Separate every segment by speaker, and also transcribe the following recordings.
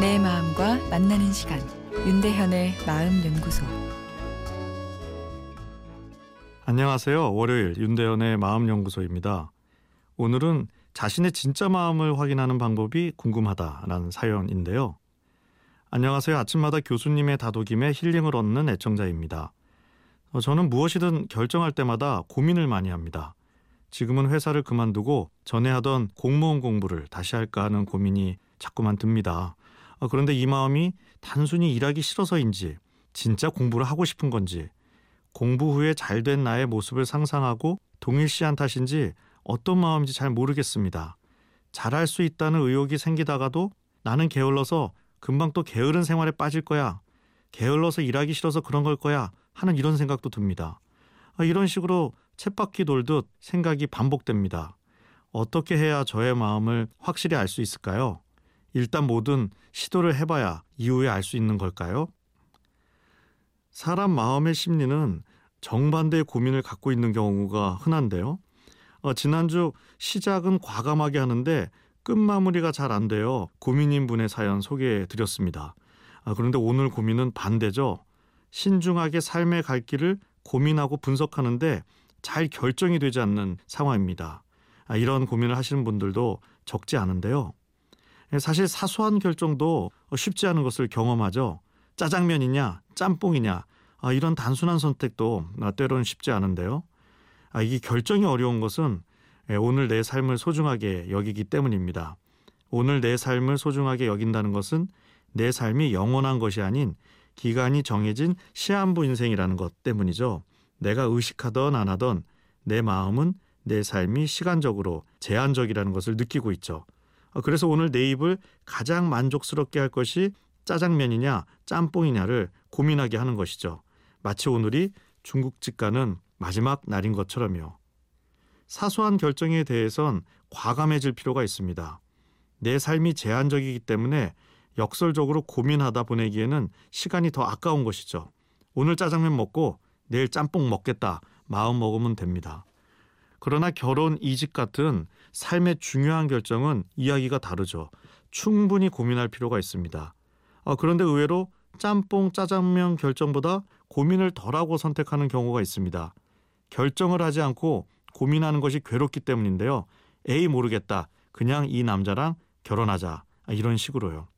Speaker 1: 만나는 시간 윤대현의 마음 연구소
Speaker 2: 안녕하세요. 월요일 윤대현의 마음 연구소입니다. 오늘은 자신의 진짜 마음을 확인하는 방법이 궁금하다라는 사연인데요. 안녕하세요. 아침마다 교수님의 다독임에 힐링을 얻는 애청자입니다. 어, 저는 무엇이든 결정할 때마다 고민을 많이 합니다. 지금은 회사를 그만두고 전에 하던 공무원 공부를 다시 할까 하는 고민이 자꾸만 듭니다. 어, 그런데 이 마음이 단순히 일하기 싫어서인지 진짜 공부를 하고 싶은 건지 공부 후에 잘된 나의 모습을 상상하고 동일시한 탓인지 어떤 마음인지 잘 모르겠습니다. 잘할 수 있다는 의욕이 생기다가도 나는 게을러서 금방 또 게으른 생활에 빠질 거야. 게을러서 일하기 싫어서 그런 걸 거야. 하는 이런 생각도 듭니다. 아, 이런 식으로 쳇바퀴 돌듯 생각이 반복됩니다. 어떻게 해야 저의 마음을 확실히 알 수 있을까요? 일단 뭐든 시도를 해봐야 이후에 알 수 있는 걸까요? 사람 마음의 심리는 정반대의 고민을 갖고 있는 경우가 흔한데요. 어, 지난주 시작은 과감하게 하는데 끝 마무리가 잘 안 돼요. 고민인 분의 사연 소개해 드렸습니다. 아, 그런데 오늘 고민은 반대죠. 신중하게 삶의 갈 길을 고민하고 분석하는데 잘 결정이 되지 않는 상황입니다. 아, 이런 고민을 하시는 분들도 적지 않은데요. 사실 사소한 결정도 쉽지 않은 것을 경험하죠. 짜장면이냐, 짬뽕이냐, 아, 이런 단순한 선택도 때로는 쉽지 않은데요. 아, 이게 결정이 어려운 것은 오늘 내 삶을 소중하게 여기기 때문입니다. 오늘 내 삶을 소중하게 여긴다는 것은 내 삶이 영원한 것이 아닌 기간이 정해진 시한부 인생이라는 것 때문이죠. 내가 의식하던 안 하던 내 마음은 내 삶이 시간적으로 제한적이라는 것을 느끼고 있죠. 어, 그래서 오늘 내 입을 가장 만족스럽게 할 것이 짜장면이냐 짬뽕이냐를 고민하게 하는 것이죠. 마치 오늘이 중국집 가는 마지막 날인 것처럼요. 사소한 결정에 대해선 과감해질 필요가 있습니다. 내 삶이 제한적이기 때문에 역설적으로 고민하다 보내기에는 시간이 더 아까운 것이죠. 오늘 짜장면 먹고 내일 짬뽕 먹겠다 마음 먹으면 됩니다. 그러나 결혼, 이직 같은 삶의 중요한 결정은 이야기가 다르죠. 충분히 고민할 필요가 있습니다. 아, 그런데 의외로 짬뽕, 짜장면 결정보다 고민을 덜하고 선택하는 경우가 있습니다. 결정을 하지 않고 고민하는 것이 괴롭기 때문인데요. 에이 모르겠다. 그냥 이 남자랑 결혼하자. 아, 이런 식으로요.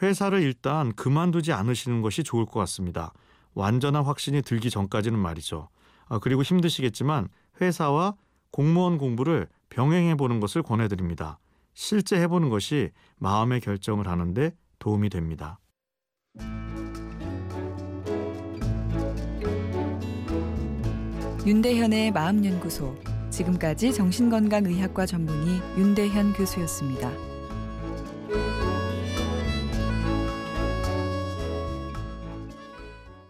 Speaker 2: 회사를 일단 그만두지 않으시는 것이 좋을 것 같습니다. 완전한 확신이 들기 전까지는 말이죠. 아, 그리고 힘드시겠지만 회사와 공무원 공부를 병행해 보는 것을 권해드립니다. 실제 해보는 것이 마음의 결정을 하는데 도움이 됩니다.
Speaker 1: 윤대현의 마음연구소 지금까지 정신건강의학과 전문의 윤대현 교수였습니다.